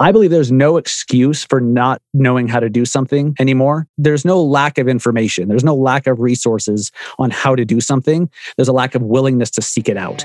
I believe there's no excuse for not knowing how to do something anymore. There's no lack of information. There's no lack of resources on how to do something. There's a lack of willingness to seek it out.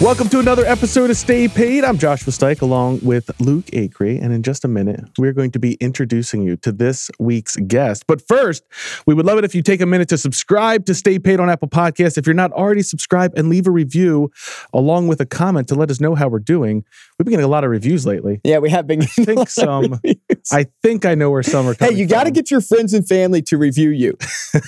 Welcome to another episode of Stay Paid. I'm Joshua Stike along with Luke Acree. And in just a minute, we're going to be introducing you to this week's guest. But first, we would love it if you take a minute to subscribe to Stay Paid on Apple Podcasts. If you're not already subscribed, and leave a review along with a comment to let us know how we're doing. We've been getting a lot of reviews lately. Yeah, we have been. I think some. I think I know where some are Coming Hey, you got to get your friends and family to review you.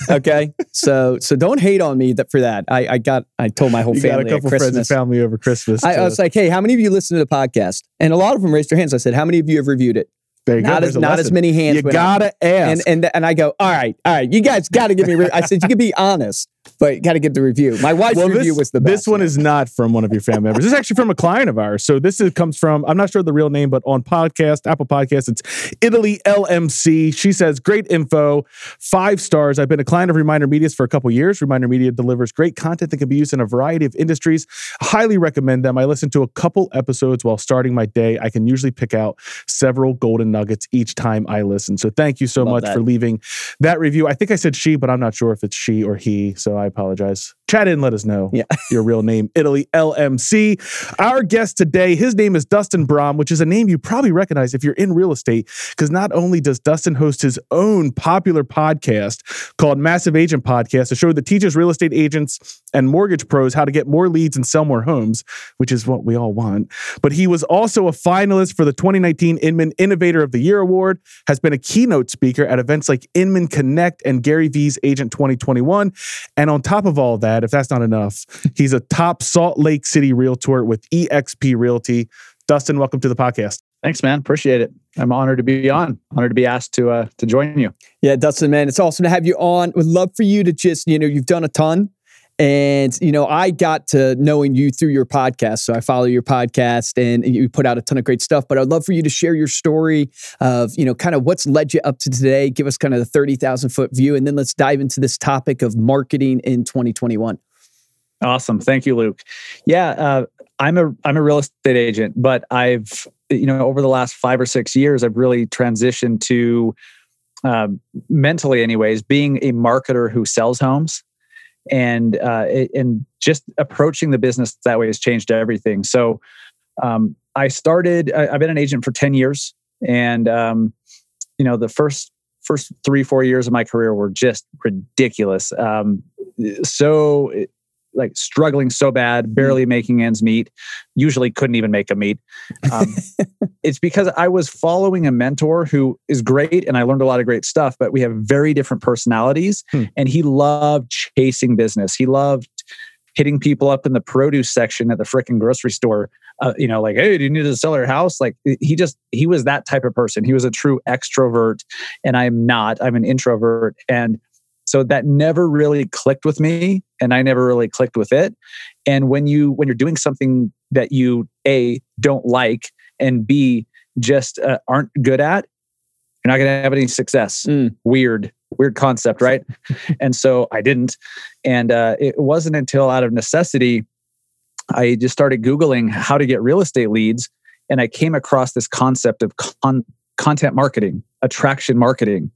Okay, so so don't hate on me that for that. I, I got I told my whole You got family a couple friends and family over Christmas. I, I was like, hey, how many of you listen to the podcast? And a lot of them raised their hands. I said, how many of you have reviewed it? there you. Not There's as not as many hands. You gotta ask. And and and I go, all right, all right, you guys got to give me. Re-. I said you can be honest, but got to get the review. My wife's well, review this, was the best. This one is not from one of your family members. This is actually from a client of ours. So this is, comes from, I'm not sure the real name, but on podcast, Apple Podcast, it's Italy LMC. She says, great info, five stars. I've been a client of Reminder Media's for a couple years. Reminder Media delivers great content that can be used in a variety of industries. Highly recommend them. I listen to a couple episodes while starting my day. I can usually pick out several golden nuggets each time I listen. So thank you so Love much that. for leaving that review. I think I said she, but I'm not sure if it's she or he. So I apologize. Chat in, let us know Yeah. your real name, Italy LMC. Our guest today, his name is Dustin Brohm, which is a name you probably recognize if you're in real estate, because not only does Dustin host his own popular podcast called Massive Agent Podcast, a show that teaches real estate agents and mortgage pros how to get more leads and sell more homes, which is what we all want. But he was also a finalist for the 2019 Inman Innovator of the Year Award, has been a keynote speaker at events like Inman Connect and Gary V's Agent 2021. And on top of all that, if that's not enough, he's a top Salt Lake City realtor with EXP Realty. Dustin, welcome to the podcast. Thanks, man. Appreciate it. I'm honored to be on. Honored to be asked to uh, to join you. Yeah, Dustin, man, it's awesome to have you on. Would love for you to just, you know, you've done a ton. And, you know, I got to knowing you through your podcast. So I follow your podcast and you put out a ton of great stuff. But I'd love for you to share your story of, you know, kind of what's led you up to today. Give us kind of the 30,000 foot view. And then let's dive into this topic of marketing in 2021. Awesome. Thank you, Luke. Yeah, uh, I'm a I'm a real estate agent, but I've you know over the last five or six years, I've really transitioned to um, mentally, anyways, being a marketer who sells homes, and uh, it- and just approaching the business that way has changed everything. So um, I started. I, I've been an agent for ten years, and um, you know the first first three four years of my career were just ridiculous. Um, so like struggling so bad, barely making ends meet, usually couldn't even make a meet. Um, it's because I was following a mentor who is great and I learned a lot of great stuff, but we have very different personalities. Hmm. And he loved chasing business. He loved hitting people up in the produce section at the frickin' grocery store. Uh, you know, like, hey, do you need to sell your house? Like, he just, he was that type of person. He was a true extrovert, and I'm not. I'm an introvert. And so that never really clicked with me and i never really clicked with it. And when you when you're doing something that you a don't like and b just uh, aren't good at you're not going to have any success. Mm. weird weird concept right? And so i didn't. And uh, it wasn't until out of necessity i just started googling how to get real estate leads and i came across this concept of con- content marketing attraction marketing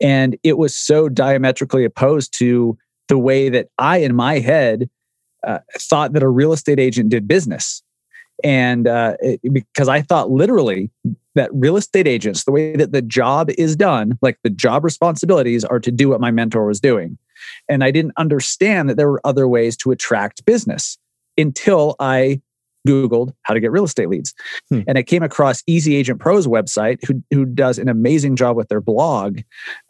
and it was so diametrically opposed to the way that I, in my head, uh, thought that a real estate agent did business. And uh, it, because I thought literally that real estate agents, the way that the job is done, like the job responsibilities are to do what my mentor was doing. And I didn't understand that there were other ways to attract business until I Googled how to get real estate leads. Hmm. And I came across Easy Agent Pro's website, who, who does an amazing job with their blog.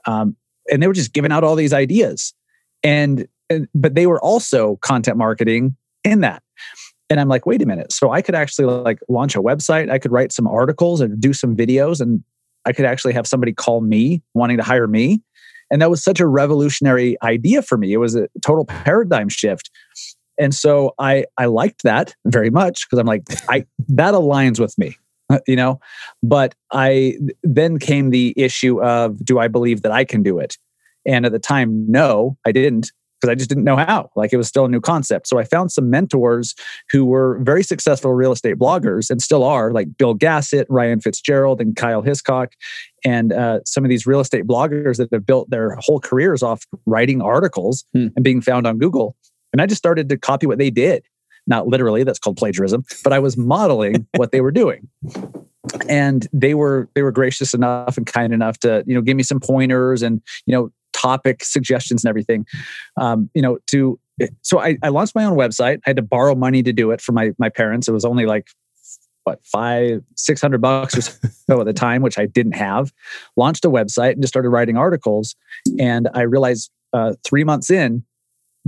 Um, and they were just giving out all these ideas. And, and but they were also content marketing in that. And I'm like, wait a minute. So I could actually like launch a website. I could write some articles and do some videos, and I could actually have somebody call me wanting to hire me. And that was such a revolutionary idea for me. It was a total paradigm shift. And so I I liked that very much because I'm like, I that aligns with me, you know. But I then came the issue of do I believe that I can do it? And at the time, no, I didn't because I just didn't know how. Like it was still a new concept. So I found some mentors who were very successful real estate bloggers and still are, like Bill Gassett, Ryan Fitzgerald, and Kyle Hiscock, and uh, some of these real estate bloggers that have built their whole careers off writing articles hmm. and being found on Google. And I just started to copy what they did. Not literally, that's called plagiarism, but I was modeling what they were doing. And they were they were gracious enough and kind enough to you know give me some pointers and you know topic suggestions and everything. Um, you know to so I, I launched my own website. I had to borrow money to do it from my my parents. It was only like what five six hundred bucks or so at the time, which I didn't have. Launched a website and just started writing articles. And I realized uh, three months in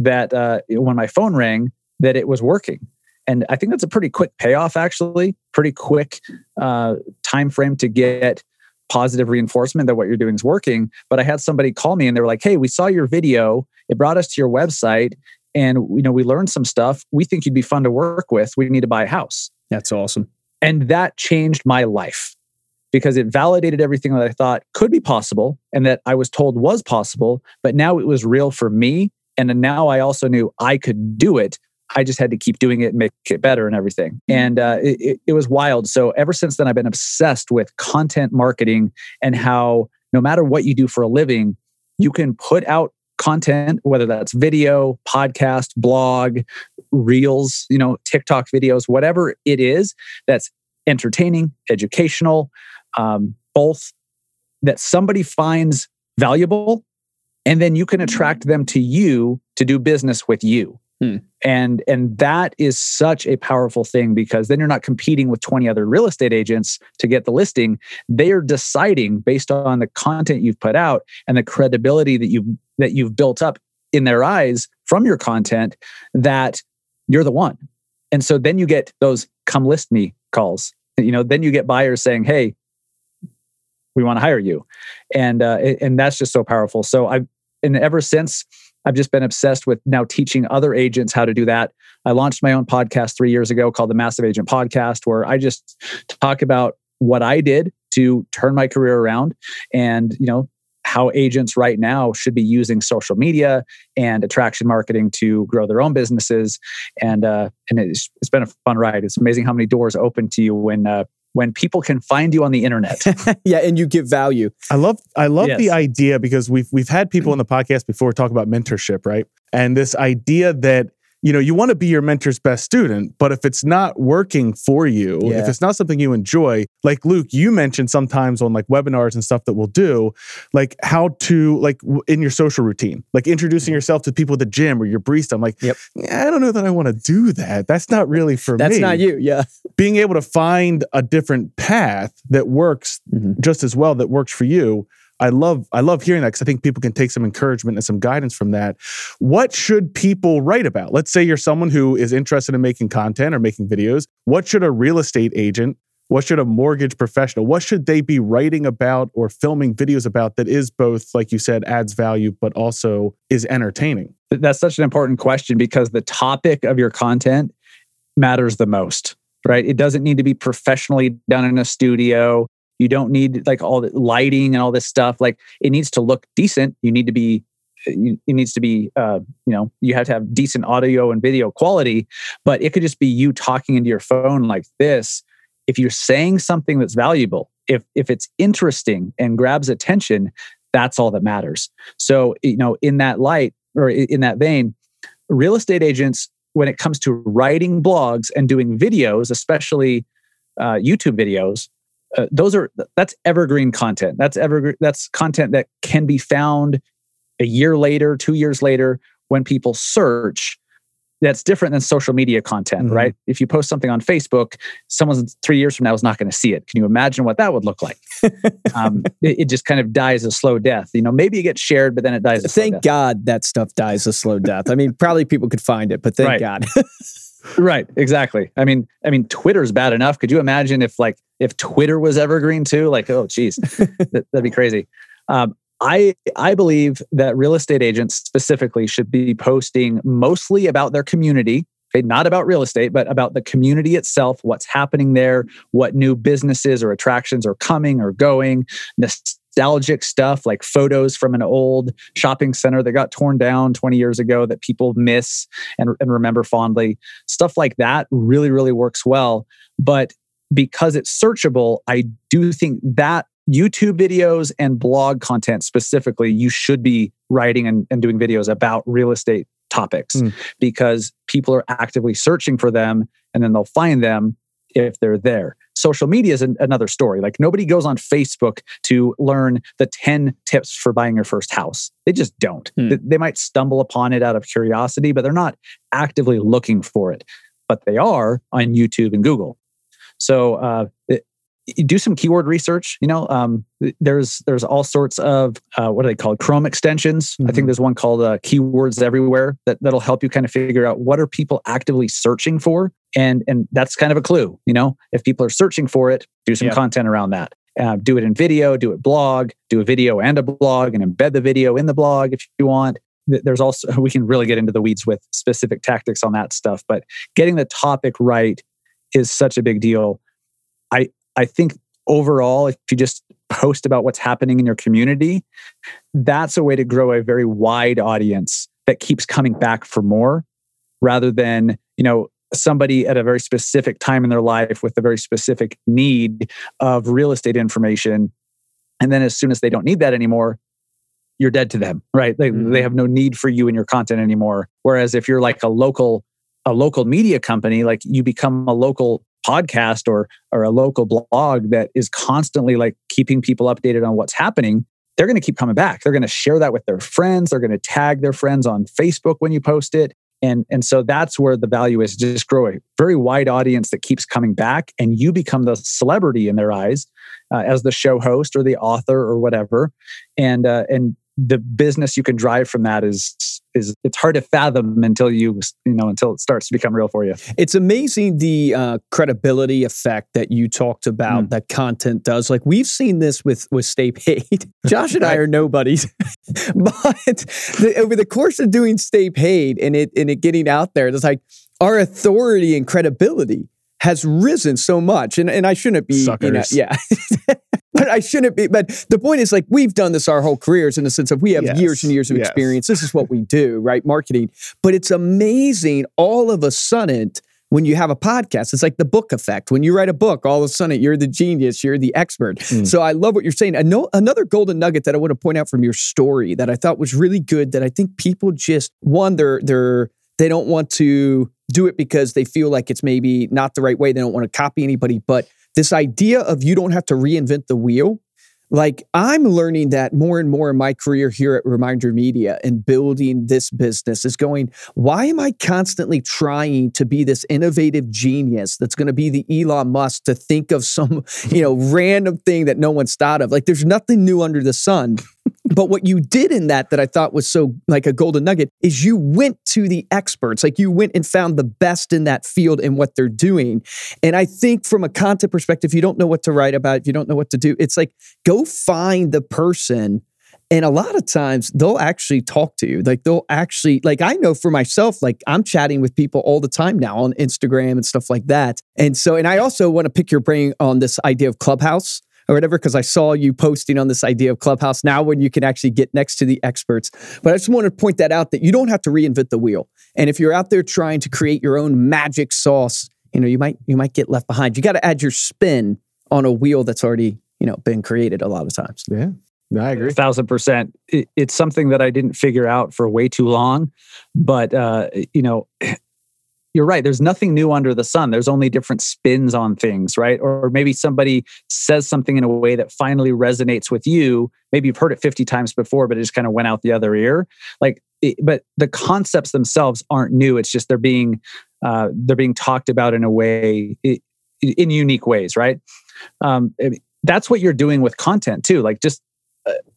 that uh, when my phone rang, that it was working. And I think that's a pretty quick payoff, actually, pretty quick uh, time frame to get positive reinforcement that what you're doing is working. But I had somebody call me and they were like, "Hey, we saw your video. It brought us to your website, and you know we learned some stuff. We think you'd be fun to work with. We need to buy a house." That's awesome. And that changed my life because it validated everything that I thought could be possible and that I was told was possible. But now it was real for me and now I also knew I could do it. I just had to keep doing it and make it better and everything. Mm-hmm. And uh, it, it was wild. So ever since then, I've been obsessed with content marketing and how no matter what you do for a living, you can put out content, whether that's video, podcast, blog, reels, you know, TikTok videos, whatever it is that's entertaining, educational, um, both that somebody finds valuable and then you can attract them to you to do business with you. Hmm. and and that is such a powerful thing because then you're not competing with 20 other real estate agents to get the listing. They are deciding based on the content you've put out and the credibility that you that you've built up in their eyes from your content that you're the one. And so then you get those come list me calls. You know then you get buyers saying hey we want to hire you. And uh, and that's just so powerful. So I've and ever since i've just been obsessed with now teaching other agents how to do that. I launched my own podcast three years ago called the massive agent podcast where i just talk about what i did to turn my career around and you know how agents right now should be using social media and attraction marketing to grow their own businesses. And uh, and it's, it's been a fun ride. It's amazing how many doors open to you when uh, when people can find you on the internet. yeah, and you give value. I love I love yes. the idea because we've we've had people on the podcast before talk about mentorship, right? And this idea that you know, you want to be your mentor's best student, but if it's not working for you, yeah. if it's not something you enjoy, like Luke, you mentioned sometimes on like webinars and stuff that we'll do, like how to like in your social routine, like introducing mm-hmm. yourself to people at the gym or your barista. I'm like, yep. I don't know that I want to do that. That's not really for That's me. That's not you. Yeah. Being able to find a different path that works mm-hmm. just as well that works for you I love I love hearing that because I think people can take some encouragement and some guidance from that. What should people write about? Let's say you're someone who is interested in making content or making videos. What should a real estate agent, what should a mortgage professional, what should they be writing about or filming videos about that is both, like you said, adds value, but also is entertaining? That's such an important question because the topic of your content matters the most right? It doesn't need to be professionally done in a studio. You don't need like all the lighting and all this stuff. Like it needs to look decent. You need to be it needs to be uh, you know you have to have decent audio and video quality but it could just be you talking into your phone like this if you're saying something that's valuable if if it's interesting and grabs attention that's all that matters so you know in that light or in that vein real estate agents when it comes to writing blogs and doing videos especially uh, youtube videos uh, those are that's evergreen content. That's ever that's content that can be found a year later, two years later when people search. That's different than social media content, mm-hmm. right? If you post something on Facebook, someone three years from now is not going to see it. Can you imagine what that would look like? um, it, it, just kind of dies a slow death. You know, maybe it gets shared, but then it dies. thank God that stuff dies a slow death. I mean, probably people could find it, but thank right. God. right exactly i mean i mean twitter's bad enough could you imagine if like if twitter was evergreen too like oh geez that, would be crazy um, I I believe that real estate agents specifically should be posting mostly about their community, okay, not about real estate, but about the community itself, what's happening there, what new businesses or attractions are coming or going, nostalgic stuff like photos from an old shopping center that got torn down 20 years ago that people miss and, and remember fondly. Stuff like that really, really works well. But because it's searchable, I do think that YouTube videos and blog content specifically, you should be writing and, and doing videos about real estate topics mm. because people are actively searching for them and then they'll find them if they're there. Social media is an, another story. Like nobody goes on Facebook to learn the 10 tips for buying your first house. They just don't. Mm. They, they might stumble upon it out of curiosity, but they're not actively looking for it. But they are on YouTube and Google. So uh, it, do some keyword research. You know, um, there's there's all sorts of uh, what are they called? Chrome extensions. Mm-hmm. I think mm-hmm. there's one called uh, Keywords Everywhere that that'll help you kind of figure out what are people actively searching for, and and that's kind of a clue. You know, if people are searching for it, do some content around that. Uh, do it in video, do it blog, do a video and a blog, and embed the video in the blog if you want there's also we can really get into the weeds with specific tactics on that stuff but getting the topic right is such a big deal i I think overall, if you just post about what's happening in your community, that's a way to grow a very wide audience that keeps coming back for more rather than, you know, somebody at a very specific time in their life with a very specific need of real estate information. And then as soon as they don't need that anymore, you're dead to them, right? They, mm-hmm. they have no need for you and your content anymore. Whereas if you're like a local, a local media company, like you become a local podcast or or a local blog that is constantly like keeping people updated on what's happening they're going to keep coming back. They're going to share that with their friends. They're going to tag their friends on facebook when you post it. And and so that's where the value is. Just grow a very wide audience that keeps coming back and you become the celebrity in their eyes uh, as the show host or the author or whatever. And uh, and the business you can drive from that is is it's hard to fathom until you you know until it starts to become real for you. It's amazing the uh, credibility effect that you talked about mm. that content does. Like we've seen this with with stay paid. Josh and i are nobodies. But the, over the course of doing stay paid and it and it getting out there it's like our authority and credibility has risen so much and, and i shouldn't be Suckers. you know yeah but I shouldn't be. But the point is, like, we've done this our whole careers in the sense of we have yes. years and years of yes. experience. This is what we do, right? Marketing. But it's amazing all of a sudden when you have a podcast. It's like the book effect. When you write a book, all of a sudden you're the genius, you're the expert. Mm. So I love what you're saying. know another golden nugget that I want to point out from your story that I thought was really good that I think people just, one, they're, they're, they don't want to do it because they feel like it's maybe not the right way. They don't want to copy anybody, but this idea of you don't have to reinvent the wheel like i'm learning that more and more in my career here at reminder media and building this business is going why am i constantly trying to be this innovative genius that's going to be the elon musk to think of some you know random thing that no one's thought of? Like there's nothing new under the sun but what you did in that that I thought was so like a golden nugget is you went to the experts. Like you went and found the best in that field and what they're doing. And I think from a content perspective, you don't know what to write about, if you don't know what to do, it's like go find the person and a lot of times they'll actually talk to you. Like they'll actually, like I know for myself, like I'm chatting with people all the time now on Instagram and stuff like that. And so, and I also want to pick your brain on this idea of Clubhouse or whatever, because I saw you posting on this idea of Clubhouse now when you can actually get next to the experts. But I just want to point that out that you don't have to reinvent the wheel. And if you're out there trying to create your own magic sauce, you know, you might you might get left behind. You got to add your spin on a wheel that's already, you know, been created a lot of times. Yeah. I agree. A thousand percent. It, it's something that I didn't figure out for way too long. But, uh, you know, you're right. There's nothing new under the sun. There's only different spins on things, right? Or maybe somebody says something in a way that finally resonates with you. Maybe you've heard it 50 times before, but it just kind of went out the other ear. Like, but the concepts themselves aren't new. It's just they're being uh, they're being talked about in a way in unique ways, right? Um, that's what you're doing with content too. Like just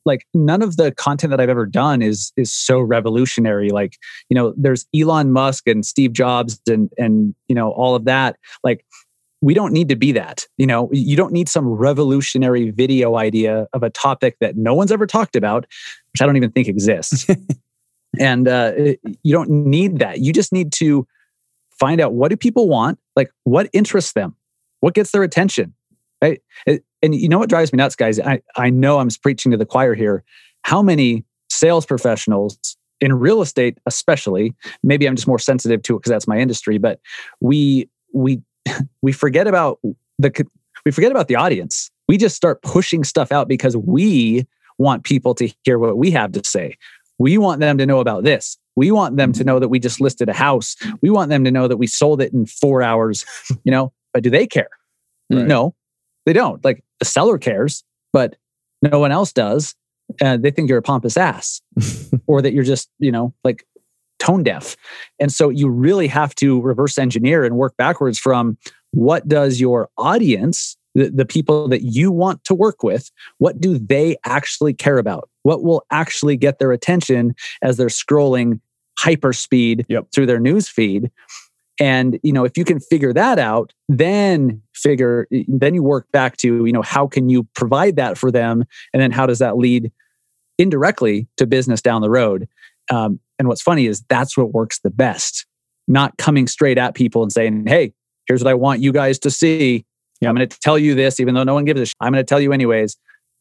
like none of the content that I've ever done is is so revolutionary. Like you know, there's Elon Musk and Steve Jobs and and you know all of that. Like we don't need to be that. You know, you don't need some revolutionary video idea of a topic that no one's ever talked about, which I don't even think exists. and uh, you don't need that. You just need to find out what do people want, like what interests them, what gets their attention, right? And you know what drives me nuts, guys? I, I know I'm preaching to the choir here. How many sales professionals in real estate, especially, maybe I'm just more sensitive to it because that's my industry, but we we we forget about the we forget about the audience. We just start pushing stuff out because we want people to hear what we have to say. We want them to know about this. We want them to know that we just listed a house. We want them to know that we sold it in 4 hours, you know, but do they care? Right. No. They don't. Like the seller cares, but no one else does. Uh, they think you're a pompous ass or that you're just, you know, like tone deaf. And so you really have to reverse engineer and work backwards from what does your audience, the, the people that you want to work with, what do they actually care about? What will actually get their attention as they're scrolling hyperspeed yep. through their news feed? And you know if you can figure that out then figure then you work back to you know how can you provide that for them and then how does that lead indirectly to business down the road um, and what's funny is that's what works the best, not coming straight at people and saying, hey, here's what I want you guys to see. Yep. I'm going to tell you this, even though no one gives a sh- I'm going to tell you anyways.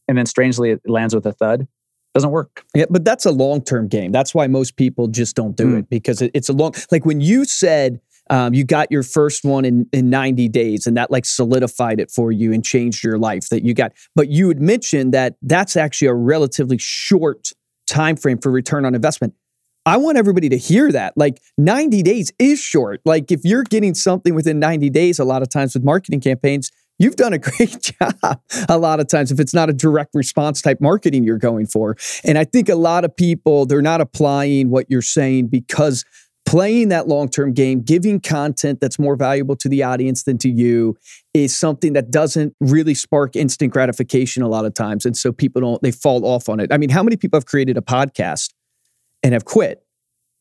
And then strangely, it lands with a thud. Doesn't work. Yeah, but that's a long term game. That's why most people just don't do mm. it because it, it's a long, like when you said, um, you got your first one in, in 90 days and that like solidified it for you and changed your life that you got but you had mentioned that that's actually a relatively short time frame for return on investment I want everybody to hear that. Like 90 days is short. Like if you're getting something within 90 days, a lot of times with marketing campaigns, you've done a great job a lot of times if it's not a direct response type marketing you're going for. And I think a lot of people, they're not applying what you're saying because playing that long term game, giving content that's more valuable to the audience than to you is something that doesn't really spark instant gratification a lot of times. And so people don't, they fall off on it. I mean, how many people have created a podcast and have quit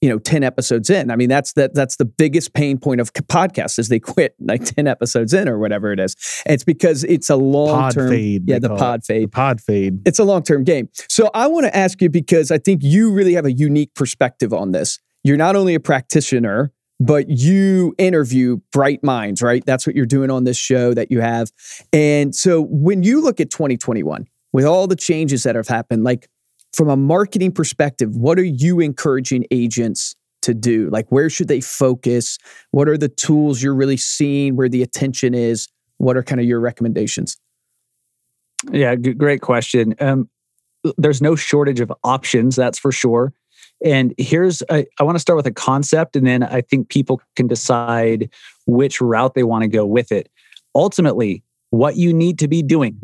you know 10 episodes in? I mean that's that that's the biggest pain point of podcasts is they quit like 10 episodes in or whatever it is. And it's because it's a long term fade yeah the pod fade. The pod fade. It's a long term game. So i want to ask you because i think you really have a unique perspective on this you're not only a practitioner but you interview bright minds right that's what you're doing on this show that you have and so when you look at 2021 with all the changes that have happened like from a marketing perspective, what are you encouraging agents to do? Like, where should they focus? What are the tools you're really seeing where the attention is? What are kind of your recommendations? Yeah, g- great question. Um, there's no shortage of options, that's for sure. And here's, I, I want to start with a concept, and then I think people can decide which route they want to go with it. Ultimately, what you need to be doing,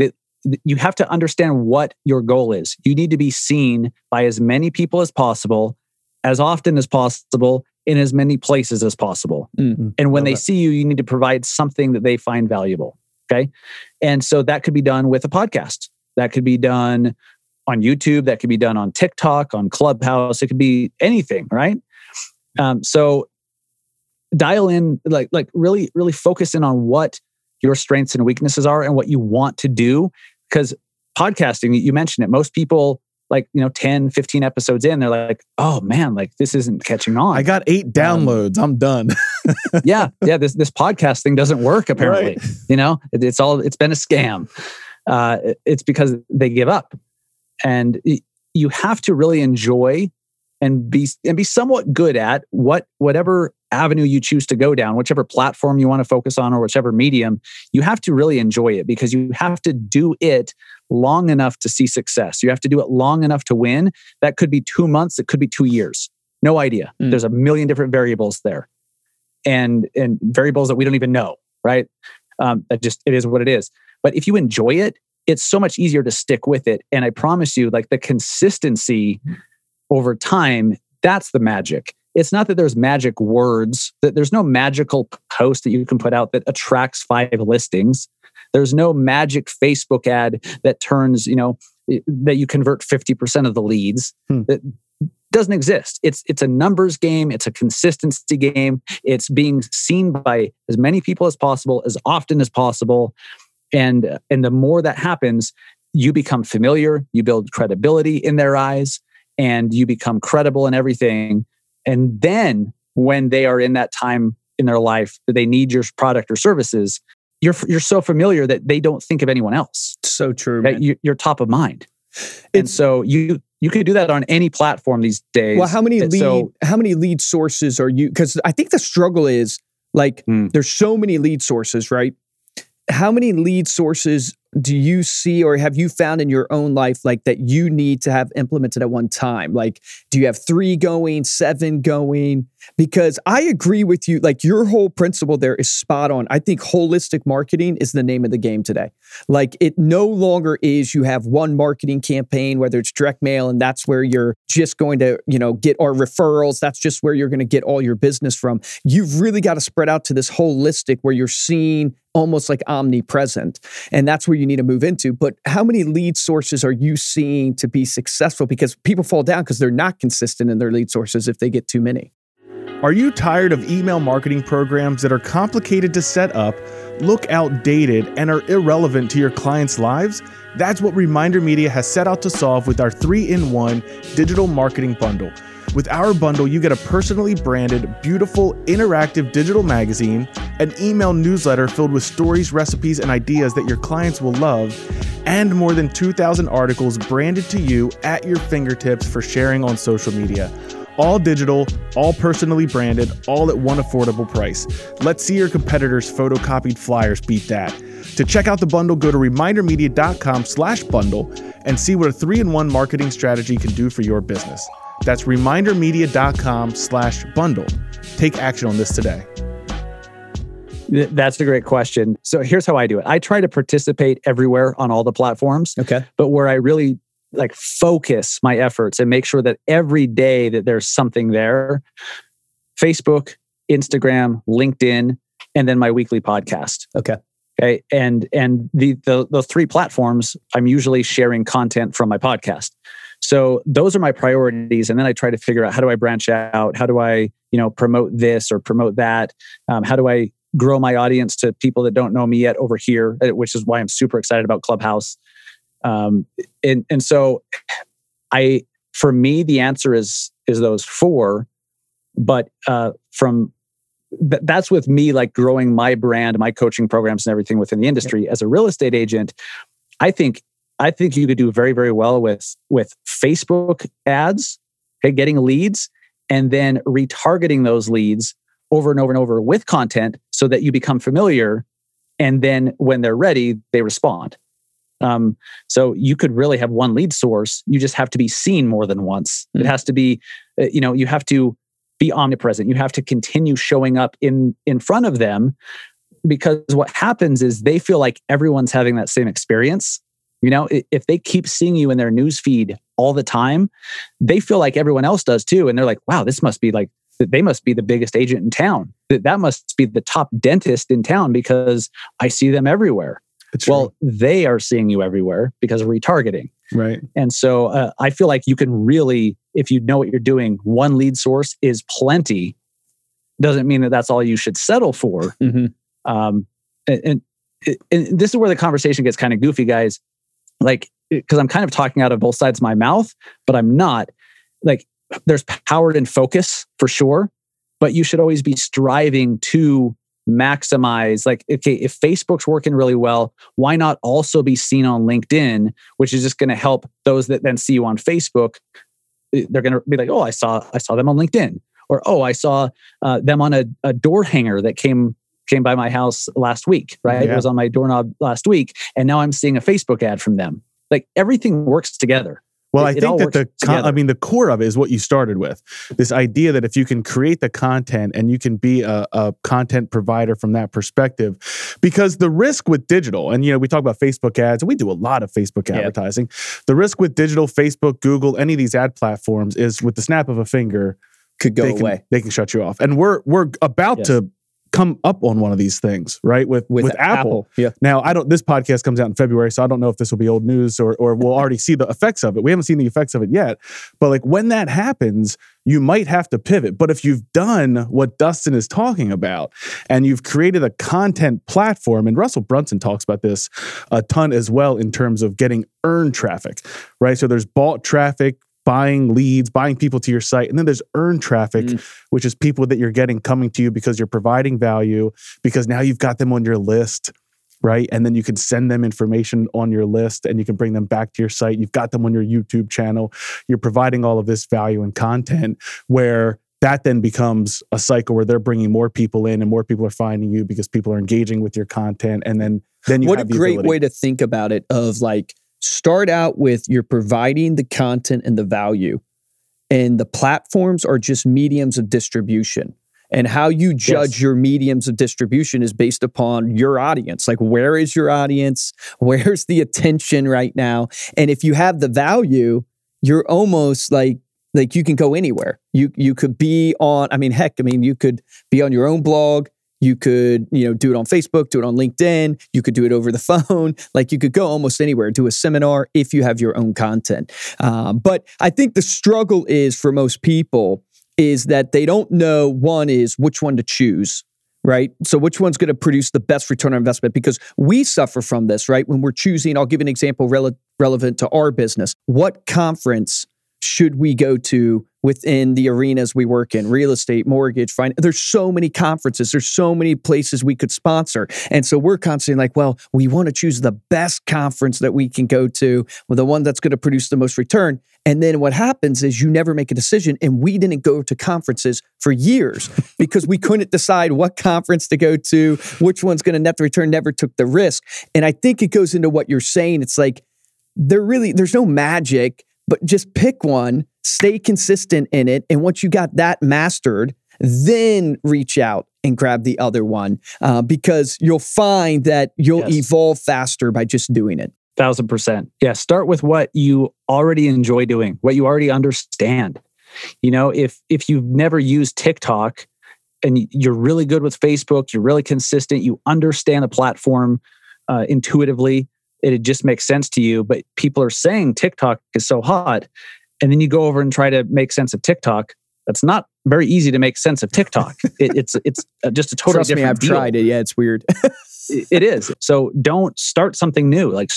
you have to understand what your goal is. You need to be seen by as many people as possible, as often as possible, in as many places as possible. Mm-hmm. And when Love they that. see you, you need to provide something that they find valuable. Okay. And so that could be done with a podcast. That could be done on YouTube. That could be done on TikTok, on Clubhouse. It could be anything, right? Um, so dial in, like, like really, really focus in on what your strengths and weaknesses are and what you want to do because podcasting you mentioned it most people like you know 10 15 episodes in they're like oh man like this isn't catching on i got eight um, downloads um, i'm done yeah yeah this this podcast thing doesn't work apparently right. you know it, it's all it's been a scam uh, it's because they give up and you have to really enjoy and be and be somewhat good at what whatever avenue you choose to go down, whichever platform you want to focus on or whichever medium, you have to really enjoy it because you have to do it long enough to see success. You have to do it long enough to win. That could be 2 months, it could be 2 years. No idea. Mm. There's a million different variables there. And and variables that we don't even know, right? Um, that just it is what it is. But if you enjoy it, it's so much easier to stick with it. And I promise you, like the consistency over time, that's the magic. It's not that there's magic words, that there's no magical post that you can put out that attracts five listings. There's no magic Facebook ad that turns, you know, that you convert 50% of the leads. Hmm. That doesn't exist. It's it's a numbers game, it's a consistency game. It's being seen by as many people as possible as often as possible. And and the more that happens, you become familiar, you build credibility in their eyes and you become credible in everything. And then when they are in that time in their life that they need your product or services, you're you're so familiar that they don't think of anyone else. So true. Right? You, are top of mind. And so you you could do that on any platform these days. Well, how many lead so, how many lead sources are you? Because I think the struggle is like hmm. there's so many lead sources, right? How many lead sources do you see or have you found in your own life like that you need to have implemented at one time? Like, do you have three going, seven going? Because I agree with you. Like, your whole principle there is spot on. I think holistic marketing is the name of the game today. Like, it no longer is you have one marketing campaign, whether it's direct mail, and that's where you're just going to, you know, get our referrals. That's just where you're going to get all your business from. You've really got to spread out to this holistic where you're seeing almost like omnipresent. And that's where you need to move into. But how many lead sources are you seeing to be successful? Because people fall down because they're not consistent in their lead sources if they get too many. Are you tired of email marketing programs that are complicated to set up, look outdated, and are irrelevant to your clients' lives? That's what Reminder Media has set out to solve with our three in one digital marketing bundle. With our bundle, you get a personally branded, beautiful, interactive digital magazine, an email newsletter filled with stories, recipes, and ideas that your clients will love, and more than 2,000 articles branded to you at your fingertips for sharing on social media. All digital, all personally branded, all at one affordable price. Let's see your competitors' photocopied flyers beat that. To check out the bundle, go to remindermedia.com slash bundle and see what a three-in-one marketing strategy can do for your business. That's remindermedia.com slash bundle. Take action on this today. That's a great question. So here's how I do it. I try to participate everywhere on all the platforms. Okay. But where I really like focus my efforts and make sure that every day that there's something there, Facebook, Instagram, LinkedIn, and then my weekly podcast. Okay. Okay. And and the the the three platforms, I'm usually sharing content from my podcast. So those are my priorities, and then I try to figure out how do I branch out, how do I you know promote this or promote that, um, how do I grow my audience to people that don't know me yet over here, uh, which is why I'm super excited about Clubhouse. Um, and and so I for me the answer is is those four, but uh, from that's with me like growing my brand, my coaching programs, and everything within the industry. As a real estate agent, I think I think you could do very, very well with with Facebook ads, okay, getting leads, and then retargeting those leads over and over and over with content so that you become familiar. And then when they're ready, they respond. Um, so you could really have one lead source. You just have to be seen more than once. Mm-hmm. It has to be, uh, you know, you have to be omnipresent. You have to continue showing up in in front of them because what happens is they feel like everyone's having that same experience you know, if they keep seeing you in their news feed all the time, they feel like everyone else does too. And they're like, wow, this must be like, they must be the biggest agent in town. That must be the top dentist in town because I see them everywhere. well, they are seeing you everywhere because of retargeting. Right. And so uh, I feel like you can really, if you know what you're doing, one lead source is plenty. Doesn't mean that that's all you should settle for. Mm-hmm. Um, and, and, and this is where the conversation gets kind of goofy, guys like because I'm kind of talking out of both sides of my mouth, but I'm not. Like there's power in focus for sure, but you should always be striving to maximize like okay if facebook's working really well why not also be seen on linkedin which is just going to help those that then see you on facebook they're going to be like oh i saw i saw them on linkedin or oh i saw uh, them on a, a door hanger that came came by my house last week, right? Yeah. It was on my doorknob last week. And now I'm seeing a Facebook ad from them. Like everything works together. Well, it, I think that the con- I mean the core of it is what you started with. This idea that if you can create the content and you can be a, a, content provider from that perspective, because the risk with digital, and you know, we talk about Facebook ads, and we do a lot of Facebook advertising. The risk with digital, Facebook, Google, any of these ad platforms is with the snap of a finger could go they away. Can, they can shut you off. And we're we're about yes. to come up on one of these things, right? With with, with Apple. Apple. Yeah. Now I don't. This podcast comes out in February, so I don't know if this will be old news or or we'll already see the effects of it. We haven't seen the effects of it yet, but like when that happens, you might have to pivot. But if you've done what Dustin is talking about, and you've created a content platform, and Russell Brunson talks about this a ton as well in terms of getting earned traffic, right? So there's bought traffic buying leads, buying people to your site. And then there's earned traffic, mm. which is people that you're getting coming to you because you're providing value, because now you've got them on your list, right? And then you can send them information on your list and you can bring them back to your site. You've got them on your YouTube channel. You're providing all of this value and content where that then becomes a cycle where they're bringing more people in and more people are finding you because people are engaging with your content and then then you what a great ability. way to think about it of like start out with you're providing the content and the value, and the platforms are just mediums of distribution. And how you judge yes. your mediums of distribution is based upon your audience. Like, where is your audience? Where's the attention right now? And if you have the value, you're almost like like you can go anywhere. You you could be on. I mean, heck, I mean, you could be on your own blog. You could, you know, do it on Facebook, do it on LinkedIn. You could do it over the phone. Like you could go almost anywhere, do a seminar if you have your own content. Uh, but I think the struggle is for most people is that they don't know. One is which one to choose right? So which one's going to produce the best return on investment? Because we suffer from this, right? When we're choosing, I'll give an example rele- relevant to our business. What conference should we go to within the arenas we work in? Real estate mortgage finance there's so many conferences there's so many places we could sponsor. And so we're constantly like well we want to choose the best conference that we can go to well, the one that's going to produce the most return. And then what happens is you never make a decision and we didn't go to conferences for years because we couldn't decide what conference to go to which one's going to net the return never took the risk. And i think it goes into what you're saying. It's like there really there's no magic but just pick one, stay consistent in it. And once you got that mastered, then reach out and grab the other one uh, because you'll find that you'll yes. evolve faster by just doing it. Thousand percent. Yeah. Start with what you already enjoy doing, what you already understand. You know, if if you've never used TikTok and you're really good with Facebook, you're really consistent, you understand the platform uh, intuitively, it just makes sense to you. But people are saying TikTok is so hot. And then you go over and try to make sense of TikTok. That's not very easy to make sense of TikTok. it, it's it's just a totally Trust different. Me, I've deal. tried it. Yeah, it's weird. it is. So don't start something new. Like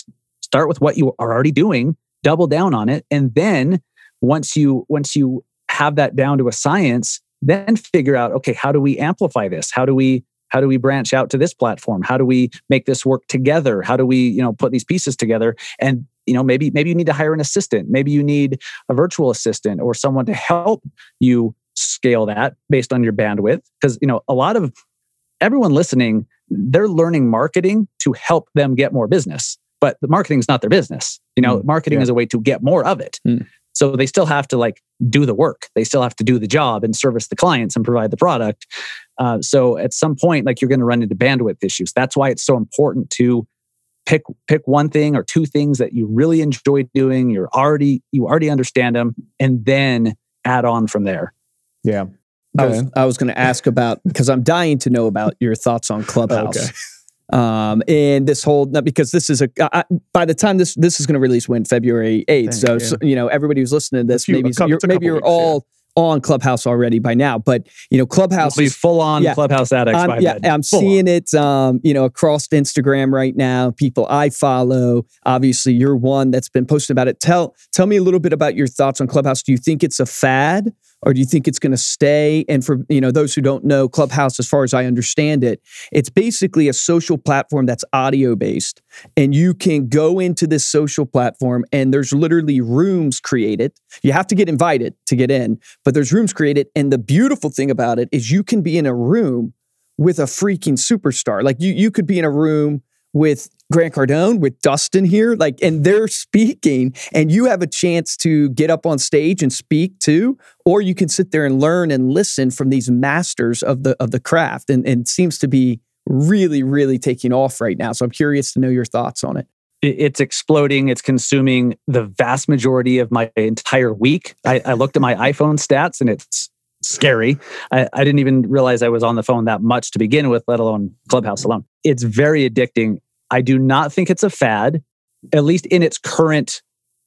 start with what you are already doing, double down on it, and then once you once you have that down to a science, then figure out okay, how do we amplify this? How do we how do we branch out to this platform how do we make this work together how do we you know put these pieces together and you know maybe maybe you need to hire an assistant maybe you need a virtual assistant or someone to help you scale that based on your bandwidth because you know a lot of everyone listening they're learning marketing to help them get more business but the marketing is not their business you know mm, marketing yeah. is a way to get more of it mm. So they still have to like do the work. They still have to do the job and service the clients and provide the product. Uh, so at some point, like you're going to run into bandwidth issues. That's why it's so important to pick pick one thing or two things that you really enjoy doing. You're already you already understand them, and then add on from there. Yeah. I was, I was going to ask about because I'm dying to know about your thoughts on Clubhouse. Okay. Um, and this whole because this is a I, by the time this this is going to release when February eighth. So, so, you know everybody who's listening to this few, maybe couple, you're, maybe you're weeks, all. Yeah. On Clubhouse already by now, but you know Clubhouse will be full on yeah, Clubhouse addicts. I'm, yeah, then. I'm full seeing on. it. Um, you know across Instagram right now. People I follow. Obviously, you're one that's been posting about it. Tell tell me a little bit about your thoughts on Clubhouse. Do you think it's a fad? Or do you think it's going to stay? And for you know those who don't know clubhouse as far as i understand it it's basically a social platform that's audio based and you can go into this social platform and there's literally rooms created. You have to get invited to get in but there's rooms created and the beautiful thing about it is you can be in a room with a freaking superstar. Like you you could be in a room with Grant Cardone, with Dustin here, like, and they're speaking, and you have a chance to get up on stage and speak too, or you can sit there and learn and listen from these masters of the of the craft, and, and seems to be really, really taking off right now. So I'm curious to know your thoughts on it. It's exploding. It's consuming the vast majority of my entire week. I, I looked at my iPhone stats, and it's scary. I, I didn't even realize I was on the phone that much to begin with, let alone Clubhouse alone. It's very addicting. I do not think it's a fad, at least in its current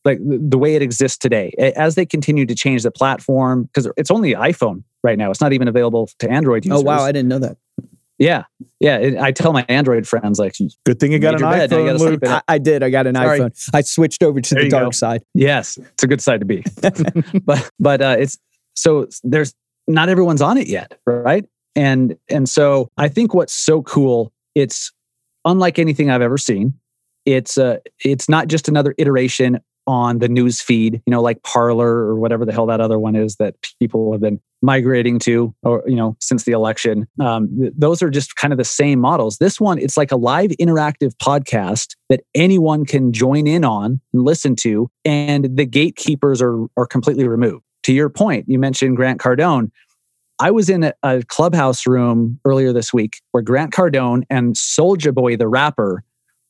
like the way it exists today. As they continue to change the platform, because it's only iPhone right now. It's not even available to Android users. Oh wow, I didn't know that. Yeah, yeah. I tell my Android friends like, "Good thing you got an iPhone." Luke. I, I, did. I got an Sorry. iPhone. I switched over to there the dark go. side. Yes, it's a good side to be. but but uh, it's so there's not everyone's on it yet, right? And and so I think what's so cool, it's unlike anything I've ever seen. It's uh it's not just another iteration on the news feed, you know, like Parler or whatever the hell that other one is that people have been migrating to, or you know, since the election. Um, th- those are just kind of the same models. This one, it's like a live interactive podcast that anyone can join in on and listen to, and the gatekeepers are are completely removed. To your point, you mentioned Grant Cardone. I was in a, a clubhouse room earlier this week where Grant Cardone and Soulja Boy, the rapper,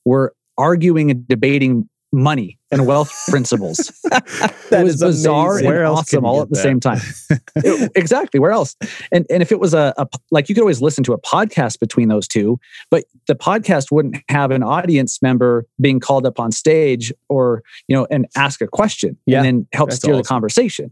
were arguing and debating money and wealth principles. it was bizarre amazing. and awesome all at the that? same time. it, exactly. Where else? And and if it was a, a, like you could always listen to a podcast between those two, but the podcast wouldn't have an audience member being called up on stage or you know and ask a question yeah, and then help steer awesome. the conversation.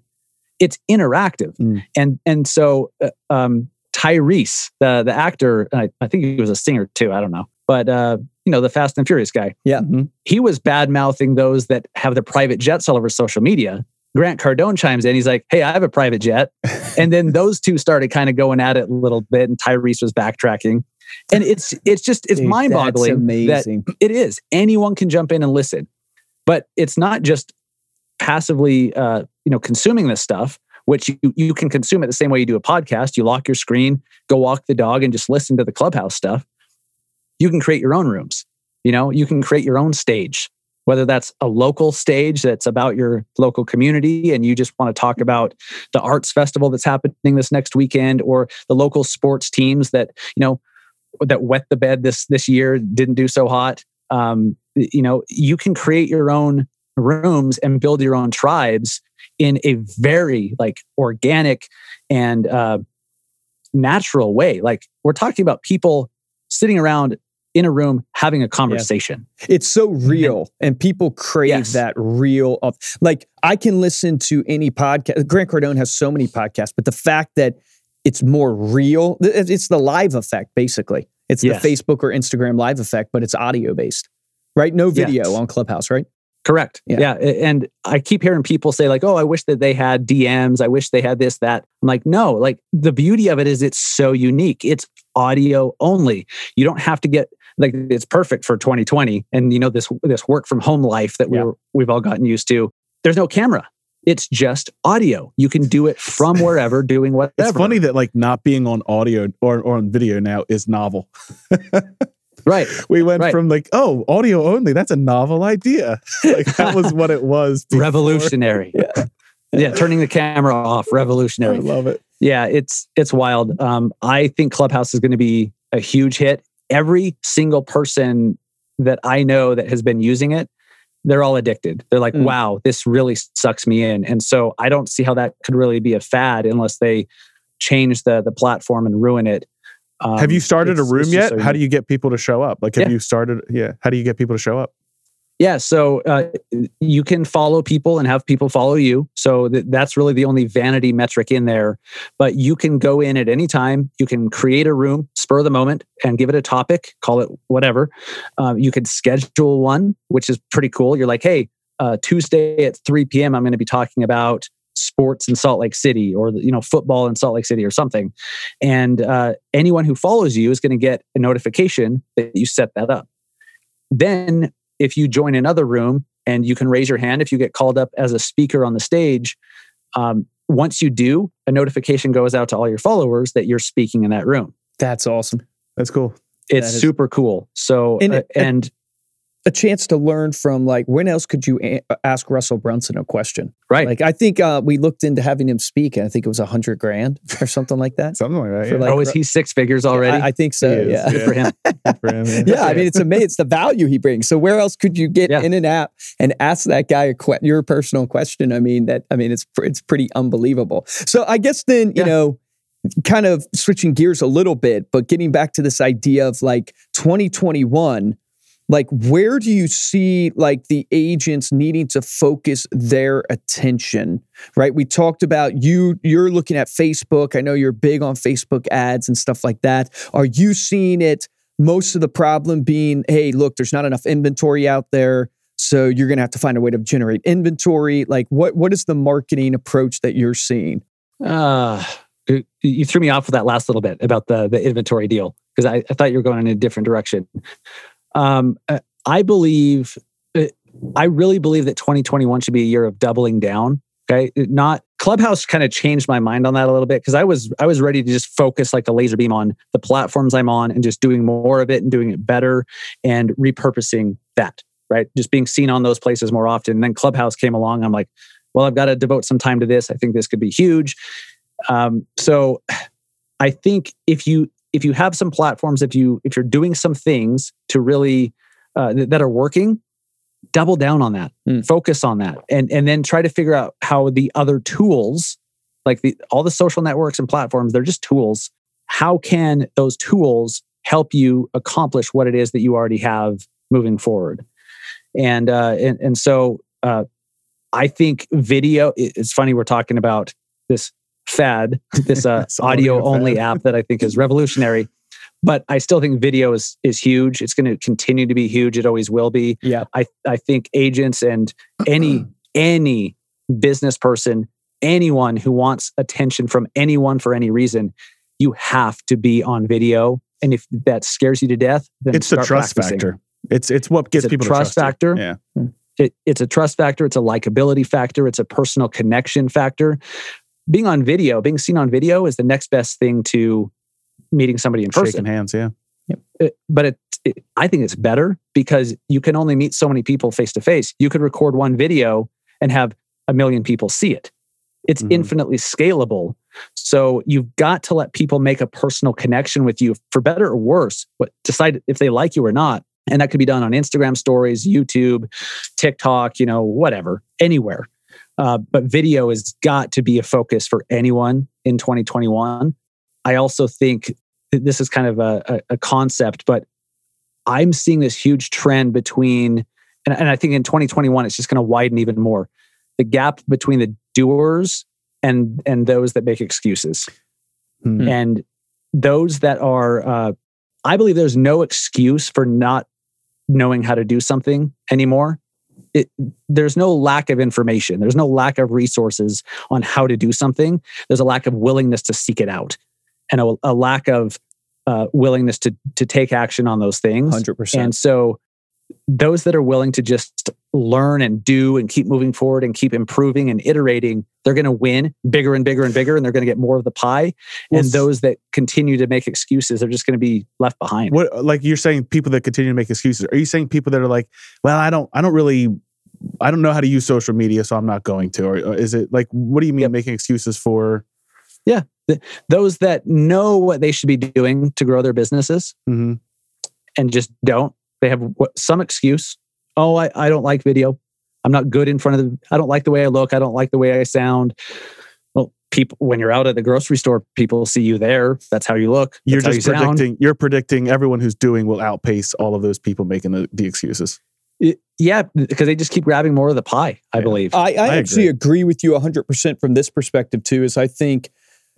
It's interactive, mm. and and so uh, um, Tyrese, the the actor, I, I think he was a singer too. I don't know, but uh, you know, the Fast and Furious guy. Yeah. Mm-hmm. He was bad mouthing those that have the private jets all over social media. Grant Cardone chimes in. He's like, Hey, I have a private jet. and then those two started kind of going at it a little bit, and Tyrese was backtracking. And it's it's just it's mind boggling that it is. Anyone can jump in and listen. But it's not just passively uh, you know, consuming this stuff, which you, you can consume it the same way you do a podcast. You lock your screen, go walk the dog, and just listen to the clubhouse stuff you can create your own rooms. You know, you can create your own stage, whether that's a local stage that's about your local community and you just want to talk about the arts festival that's happening this next weekend or the local sports teams that, you know, that wet the bed this this year didn't do so hot. Um, you know, you can create your own rooms and build your own tribes in a very like organic and uh, natural way. Like we're talking about people sitting around in a room having a conversation. Yes. It's so real and people crave yes. that real of like I can listen to any podcast. Grant Cardone has so many podcasts, but the fact that it's more real, it's the live effect basically. It's yes. the Facebook or Instagram live effect, but it's audio based. Right? No video on Clubhouse, right? Correct. Yeah. yeah. And I keep hearing people say, like, oh, I wish that they had DMs. I wish they had this, that. I'm like, no, like the beauty of it is it's so unique. It's audio only. You don't have to get like it's perfect for 2020 and you know this this work from home life that we're we've all gotten used to there's no camera it's just audio you can do it from wherever doing whatever it's funny that like not being on audio or, or on video now is novel right we went right. from like oh audio only that's a novel idea like that was what it was before. revolutionary yeah yeah turning the camera off revolutionary i love it yeah it's it's wild um i think clubhouse is going to be a huge hit every single person that I know that has been using it, they're all addicted. They're like, mm. wow, this really sucks me in. And so I don't see how that could really be a fad unless they change the the platform and ruin it. Um, have you started a room yet? So how do you get people to show up? Like, have yeah. you started? Yeah. How do you get people to show up? Yeah, so uh, you can follow people and have people follow you. So th- that's really the only vanity metric in there. But you can go in at any time. You can create a room, spur of the moment, and give it a topic, call it whatever. Um, you could schedule one, which is pretty cool. You're like, hey, uh, Tuesday at 3 p.m., I'm going to be talking about sports in Salt Lake City or you know football in Salt Lake City or something. And uh, anyone who follows you is going to get a notification that you set that up. Then if you join another room and you can raise your hand if you get called up as a speaker on the stage, um, once you do, a notification goes out to all your followers that you're speaking in that room. That's awesome. That's cool. It's that super cool. So, and, uh, and, a chance to learn from like when else could you a- ask Russell Brunson a question? Right. Like I think uh, we looked into having him speak, and I think it was a hundred grand or something like that. Something like that. For Yeah. like- oh, is he six figures already? I, I think so. He is, Yeah. Good for him. For him, yeah. Yeah, I mean, it's amazing. It's the value he brings. So where else could you get Yeah. in an app and ask that guy a que- your personal question? I mean, that I mean, it's pr- it's pretty unbelievable. So I guess then you know, kind of switching gears a little bit, but getting back to this idea of like 2021. Like, where do you see like the agents needing to focus their attention? Right. We talked about you. You're looking at Facebook. I know you're big on Facebook ads and stuff like that. Are you seeing it? most of the problem being, hey, look, there's not enough inventory out there. So you're going to have to find a way to generate inventory. Like, what what is the marketing approach that you're seeing? Uh, you- threw me off with that last little bit about the the inventory deal because I, I thought you were going in a different direction. Um, uh, I believe, uh, I really believe that 2021 should be a year of doubling down. Okay, not Clubhouse kind of changed my mind on that a little bit because I was I was ready to just focus like a laser beam on the platforms I'm on and just doing more of it and doing it better and repurposing that. Right, just being seen on those places more often. And then Clubhouse came along. I'm like, well, I've got to devote some time to this. I think this could be huge. Um, so I think if you if you have some platforms, if you if you're doing some things to really uh, th- that are working, double down on that, Mm. focus on that, and and then try to figure out how the other tools, like the all the social networks and platforms, they're just tools. How can those tools help you accomplish what it is that you already have moving forward? And uh, and and so uh, I think video. It's funny we're talking about this fad, this uh, a audio only app that I think is revolutionary. But I still think video is is huge. It's going to continue to be huge. It always will be. Yeah. I I think agents and any any business person, anyone who wants attention from anyone for any reason, you have to be on video. And if that scares you to death, then It's the start trust practicing. factor. It's it's what gets It's a people trust to trust factor. Yeah. It, it's a trust factor. It's a likability factor. It's a personal connection factor. Being on video, being seen on video is the next best thing to meeting somebody in person. Shaking hands. Yeah. It- but it, it, I think it's better because you can only meet so many people face to face. You could record one video and have a million people see it. It's Mhm. infinitely scalable. So you've got to let people make a personal connection with you for better or worse, but decide if they like you or not. And that could be done on Instagram stories, YouTube, TikTok, you know, whatever, anywhere. Uh, but video has got to be a focus for anyone in 2021. I also think that this is kind of a, a, concept, but I'm seeing this huge trend between, and, and I think in 2021, it's just going to widen even more the gap between the doers and and those that make excuses Hmm. and those that are uh, i believe there's no excuse for not knowing how to do something anymore it, there's no lack of information. There's no lack of resources on how to do something. There's a lack of willingness to seek it out and a, a lack of uh, willingness to to take action on those things. Hundred percent. and so those that are willing to just learn and do and keep moving forward and keep improving and iterating, they're going to win bigger and bigger and bigger and they're going to get more of the pie. Well, and those that continue to make excuses are just going to be left behind. What like you're saying people that continue to make excuses. Are you saying people that are like, well, I don't I don't really I don't know how to use social media, so I'm not going to. Or, or is it like what do you mean Yep. making excuses for Yeah. Those that know what they should be doing to grow their businesses Mhm. and just don't, they have some excuse. Oh, I, I don't like video. I'm not good in front of the, I don't like the way I look. I don't like the way I sound. Well, people, when you're out at the grocery store, people see you there. That's how you look. You're just how you sound. predicting you're predicting everyone who's doing will outpace all of those people making the, the excuses. It- yeah, because they just keep grabbing more of the pie, I Yeah. believe. I, I, I actually agree. with you 100% from this perspective, too. Is I think,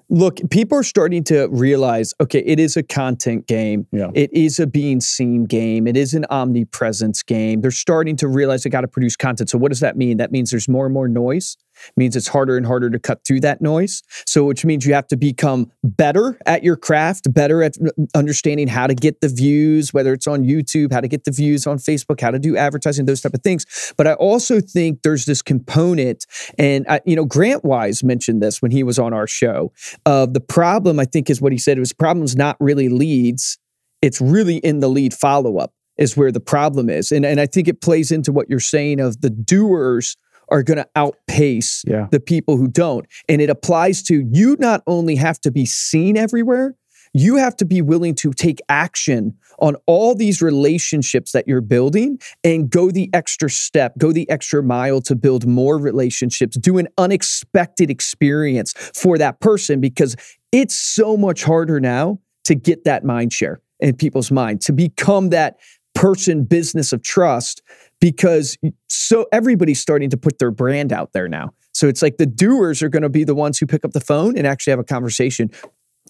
look, people are starting to realize okay, it is a content game, Yeah. it is a being seen game, it is an omnipresence game. They're starting to realize they got to produce content. So, what does that mean? That means there's more and more noise, means it's harder and harder to cut through that noise. So, which means you have to become better at your craft, better at understanding how to get the views, whether it's on YouTube, how to get the views on Facebook, how to do advertising, those type of things. But I also think there's this component, and I, you know, Grant Wise mentioned this when he was on our show. Of the problem, I think, is what he said. It was problems not really leads; it's really in the lead follow up. is where the problem is. And, and I think it plays into what you're saying of the doers are going to outpace Yeah. the people who don't. And it applies to you not only have to be seen everywhere, you have to be willing to take action on all these relationships that you're building and go the extra step, go the extra mile to build more relationships, do an unexpected experience for that person because it's so much harder now to get that mind share in people's mind, to become that person business of trust because so everybody's starting to put their brand out there now. So it's like the doers are going to be the ones who pick up the phone and actually have a conversation,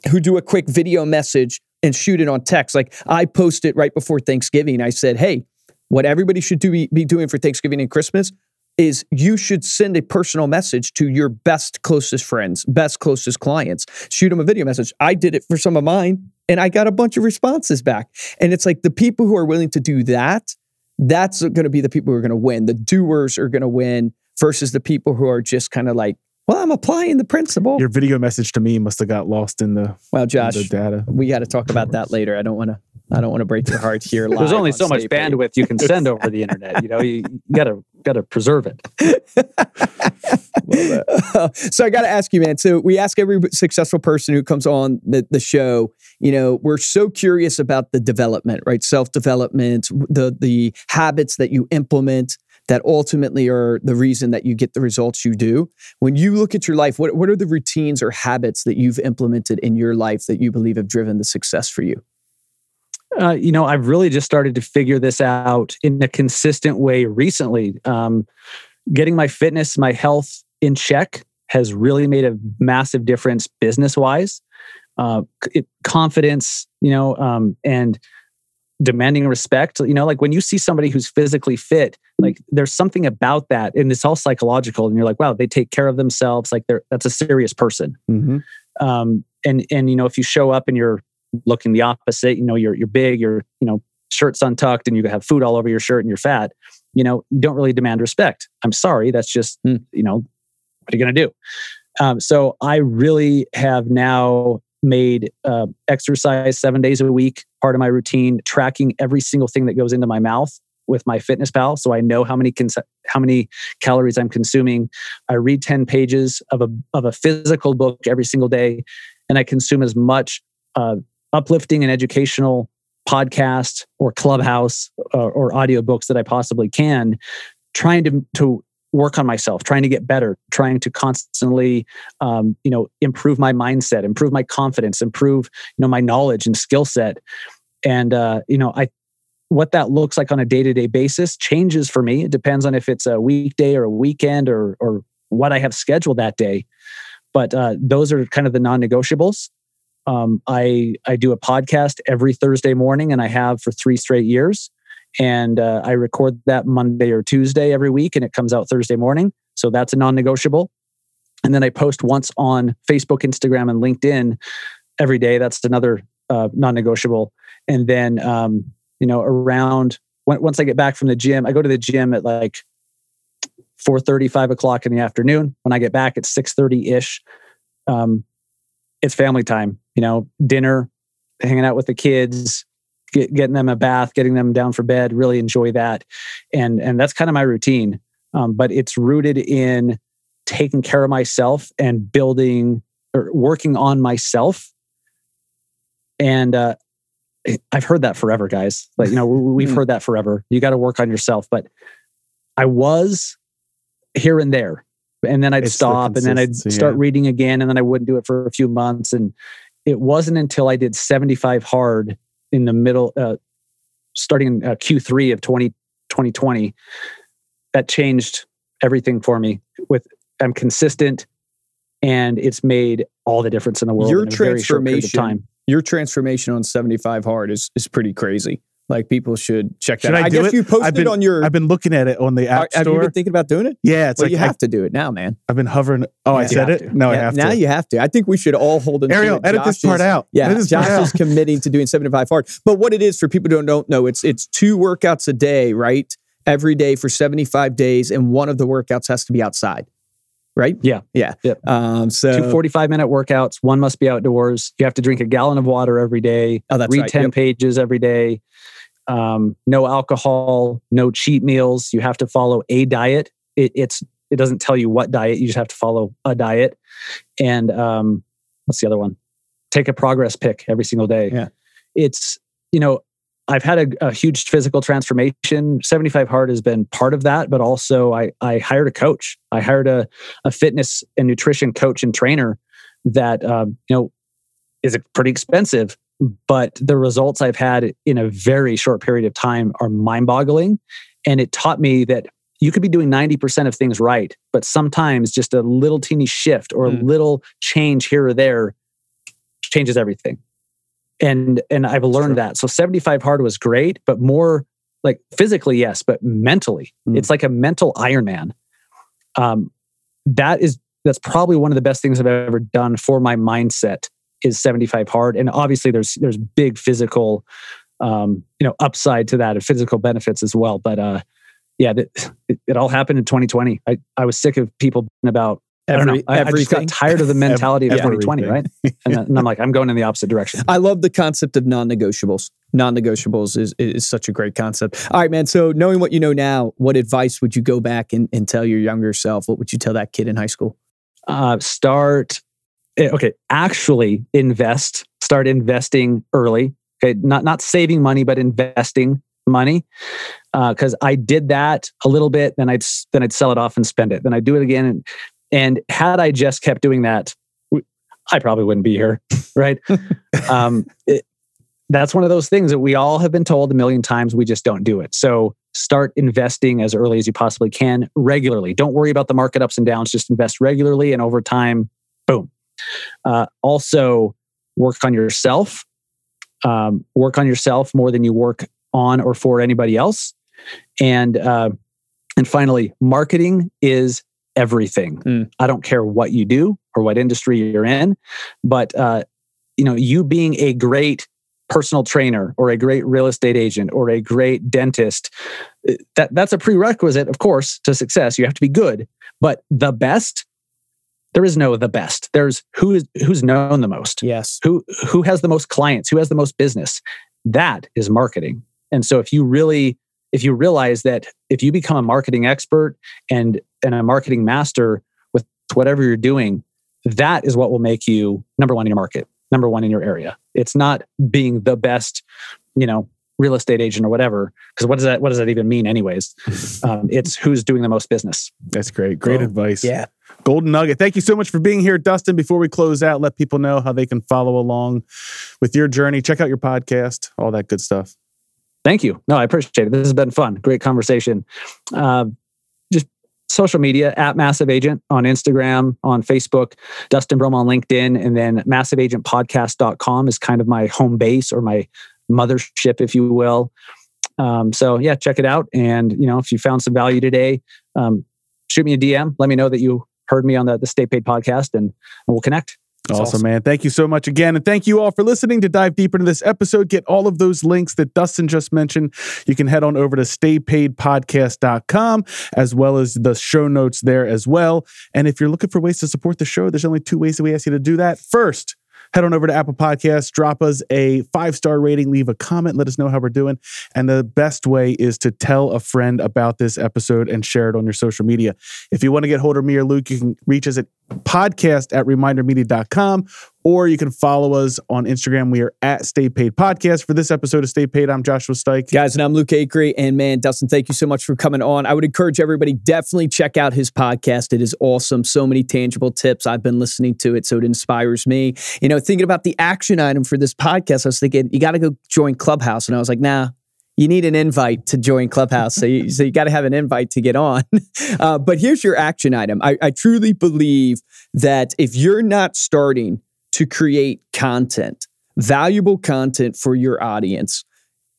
who do a quick video message and shoot it on text. Like I posted right before Thanksgiving, I said, "Hey, what everybody should do be, be doing for Thanksgiving and Christmas is you should send a personal message to your best closest friends, best closest clients. Shoot them a video message. I did it for some of mine and I got a bunch of responses back. And it's like the people who are willing to do that, that's going to be the people who are going to win. The doers are going to win versus the people who are just kind of like, well, I'm applying the principle. Your video message to me must have got lost in the, well, Josh, the data. we got to talk about that later. I don't want to. I don't want to break your heart here. There's only on so much bandwidth you can send over the internet. You know, you, you gotta gotta preserve it. so I got to ask you, man. So we ask every successful person who comes on the, the show. You know, we're so curious about the development, right? Self development, the the habits that you implement that ultimately are the reason that you get the results you do. When you look at your life, what what are the routines or habits that you've implemented in your life that you believe have driven the success for you? Uh, you know, I've really just started to figure this out in a consistent way recently. Um, getting my fitness, my health in check has really made a massive difference business wise. Uh, it, confidence, you know, um, and demanding respect. You know, like when you see somebody who's physically fit, like there's something about that, and it's all psychological. And you're like, wow, they take care of themselves. Like they're that's a serious person. Mm-hmm. um, and and you know if you show up and you're looking the opposite you know you're you're big you're you know shirt's untucked and you have food all over your shirt and you're fat you know you don't really demand respect. I'm sorry that's just Hmm. you know what are you going to do? Um, so i really have now made uh, exercise seven days a week part of my routine tracking every single thing that goes into my mouth with MyFitnessPal so i know how many cons- how many calories i'm consuming. I read 10 pages of a of a physical book every single day and i consume as much uh, uplifting and educational podcast or clubhouse or, or audiobooks that i possibly can trying to to work on myself trying to get better trying to constantly um, you know improve my mindset improve my confidence improve you know my knowledge and skill set. And uh, you know i what that looks like on a day-to-day basis changes for me. It depends on if it's a weekday or a weekend or or what i have scheduled that day. But uh, those are kind of the non-negotiables um, I I do a podcast every Thursday morning, and I have for three straight years. And uh, I record that Monday or Tuesday every week, and it comes out Thursday morning. So that's a non-negotiable. And then I post once on Facebook, Instagram, and LinkedIn every day. That's another uh, non-negotiable. And then um, you know around when, once I get back from the gym, I go to the gym at like 4.30, 5 o'clock in the afternoon. When I get back at 6.30 ish, um, it's family time. You know, dinner, hanging out with the kids, get, getting them a bath, getting them down for bed. Really enjoy that, and and that's kind of my routine. Um, but it's rooted in taking care of myself and building or working on myself. And uh, I've heard that forever, guys. Like you know, we, we've Hmm. heard that forever. You got to work on yourself. But I was here and there, and then I'd It's the stop, and then I'd start yeah. reading again, and then I wouldn't do it for a few months, and it wasn't until I did 75 hard in the middle, uh, starting in uh, Q3 of 20, 2020, that changed everything for me. With I'm consistent, and it's made all the difference in the world. Your in a very short of transformation time. Your transformation on 75 hard is is pretty crazy. Like people should check that Should out. I do guess it? you posted been- on your I've been looking at it on the Are- app have you store. been thinking about doing it? yeah, it's well, like you I, have to do it now, man. I've been hovering. Oh, I said it. to. No, I have now to. Now you have to. I think we should all hold Ariel, edit Josh this part is- out. Yeah, this Josh out. is committing to doing 75 hard. But what it is for people who don't know, it's it's two workouts a day, right? Every day for 75 days, and one of the workouts has to be outside. Right? Yeah. Yeah. Yep. Um, so Two 45 minute workouts. One must be outdoors. You have to drink a gallon of water every day. Oh, that's read right. 10 Yep. pages every day. um, no alcohol, no cheat meals. You have to follow a diet. It, it's it doesn't tell you what diet. You just have to follow a diet. And um, what's the other one? Take a progress pick every single day. Yeah. It's you know I've had a, a, huge physical transformation. 75 Hard has been part of that, but also I, I hired a coach. I hired a, a fitness and nutrition coach and trainer that, um, you know, is pretty expensive, but the results I've had in a very short period of time are mind boggling. And it taught me that you could be doing 90% of things right, but sometimes just a little teeny shift or a mm. little change here or there changes everything and and I've learned that. So 75 hard was great, but more like physically, yes, but mentally, mm. it's like a mental Ironman. Um, that is that's probably one of the best things I've ever done for my mindset is 75 hard, and obviously there's there's big physical, um, you know, upside to that and physical benefits as well. But uh, yeah, it, it all happened in 2020. I I was sick of people about Every, I. I, just got tired of the mentality of 2020, right? And, and, I'm like, I'm going in the opposite direction. I love the concept of non-negotiables. Non-negotiables is is such a great concept. All right, man. So knowing what you know now, what advice would you go back and, and tell your younger self? What would you tell that kid in high school? Uh, start. Eh, okay, actually invest. Start investing early. Okay, not not saving money, but investing money because uh, I did that a little bit, then I'd then I'd sell it off and spend it. Then I'd do it again, and and had I just kept doing that, I probably wouldn't be here, right? um, it, that's one of those things that we all have been told a million times. We just don't do it. So start investing as early as you possibly can regularly. Don't worry about the market ups and downs. Just invest regularly, and over time, boom. Uh, also, work on yourself. Um, work on yourself more than you work on or for anybody else. And uh, and finally, marketing is everything. Mm. I don't care what you do or what industry you're in, but uh, you know, you being a great personal trainer or a great real estate agent or a great dentist, uh, that that's a prerequisite, of course, to success. You have to be good, but the best. There is no the best. There's who is who's known the most. Yes. Who who has the most clients? Who has the most business? That is marketing. And so if you really if you realize that if you become a marketing expert and and a marketing master with whatever you're doing, that is what will make you number one in your market, number one in your area. It's not being the best, you know, real estate agent or whatever. Because what does that what does that even mean, anyways? Um, it's who's doing the most business. That's great. Great oh, advice. Yeah. Golden Nugget. Thank you so much for being here, Dustin. Before we close out, let people know how they can follow along with your journey. Check out your podcast, all that good stuff. Thank you. No, I appreciate it. This has been fun. Great conversation. Uh, just social media at Massive Agent on Instagram, on Facebook, Dustin Brohm on LinkedIn, and then massiveagentpodcast.com is kind of my home base or my mothership, if you will. Um, so yeah, check it out. And you know, if you found some value today, um, shoot me a DM. Let me know that you heard me on the, the Stay Paid podcast, and, and we'll connect. Awesome, awesome, man. Thank you so much again. And thank you all for listening. To dive deeper into this episode, get all of those links that Dustin just mentioned. You can head on over to staypaidpodcast.com as well as the show notes there as well. And if you're looking for ways to support the show, there's only two ways that we ask you to do that. First, head on over to Apple Podcasts, drop us a five star rating, leave a comment, let us know how we're doing. And the best way is to tell a friend about this episode and share it on your social media. If you want to get hold of me or Luke, you can reach us at podcast at remindermedia.com or you can follow us on Instagram. We are at Stay Paid Podcast. For this episode of Stay Paid, I'm Joshua Stike. Guys, and I'm Luke Acree. And man, Dustin, thank you so much for coming on. I would encourage everybody, definitely check out his podcast. It is awesome. So many tangible tips. I've been listening to it, so it inspires me. You know, thinking about the action item for this podcast, I was thinking, you got to go join Clubhouse. And I was like, nah, you need an invite to join Clubhouse. So you, so you got to have an invite to get on. Uh, but here's your action item. I, I truly believe that if you're not starting to create content, valuable content for your audience,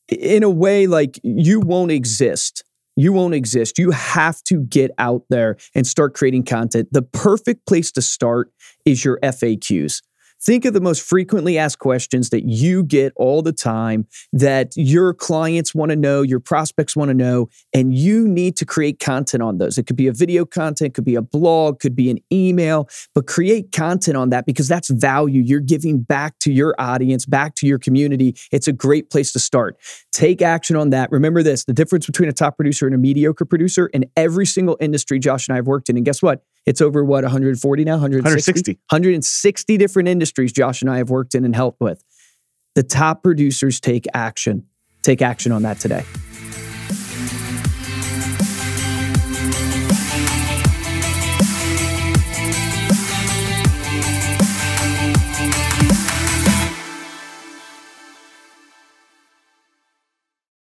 in a way like you won't exist. You won't exist. You have to get out there and start creating content. The perfect place to start is your FAQs think of the most frequently asked questions that you get all the time that your clients want to know, your prospects want to know, and you need to create content on those. It could be a video content, could be a blog, could be an email, but create content on that because that's value you're giving back to your audience, back to your community. It's a great place to start. Take action on that. Remember this the difference between a top producer and a mediocre producer in every single industry Josh and I have worked in. And guess what? It's over what, 140 now? 160? 160. 160 different industries Josh and I have worked in and helped with. The top producers take action. Take action on that today.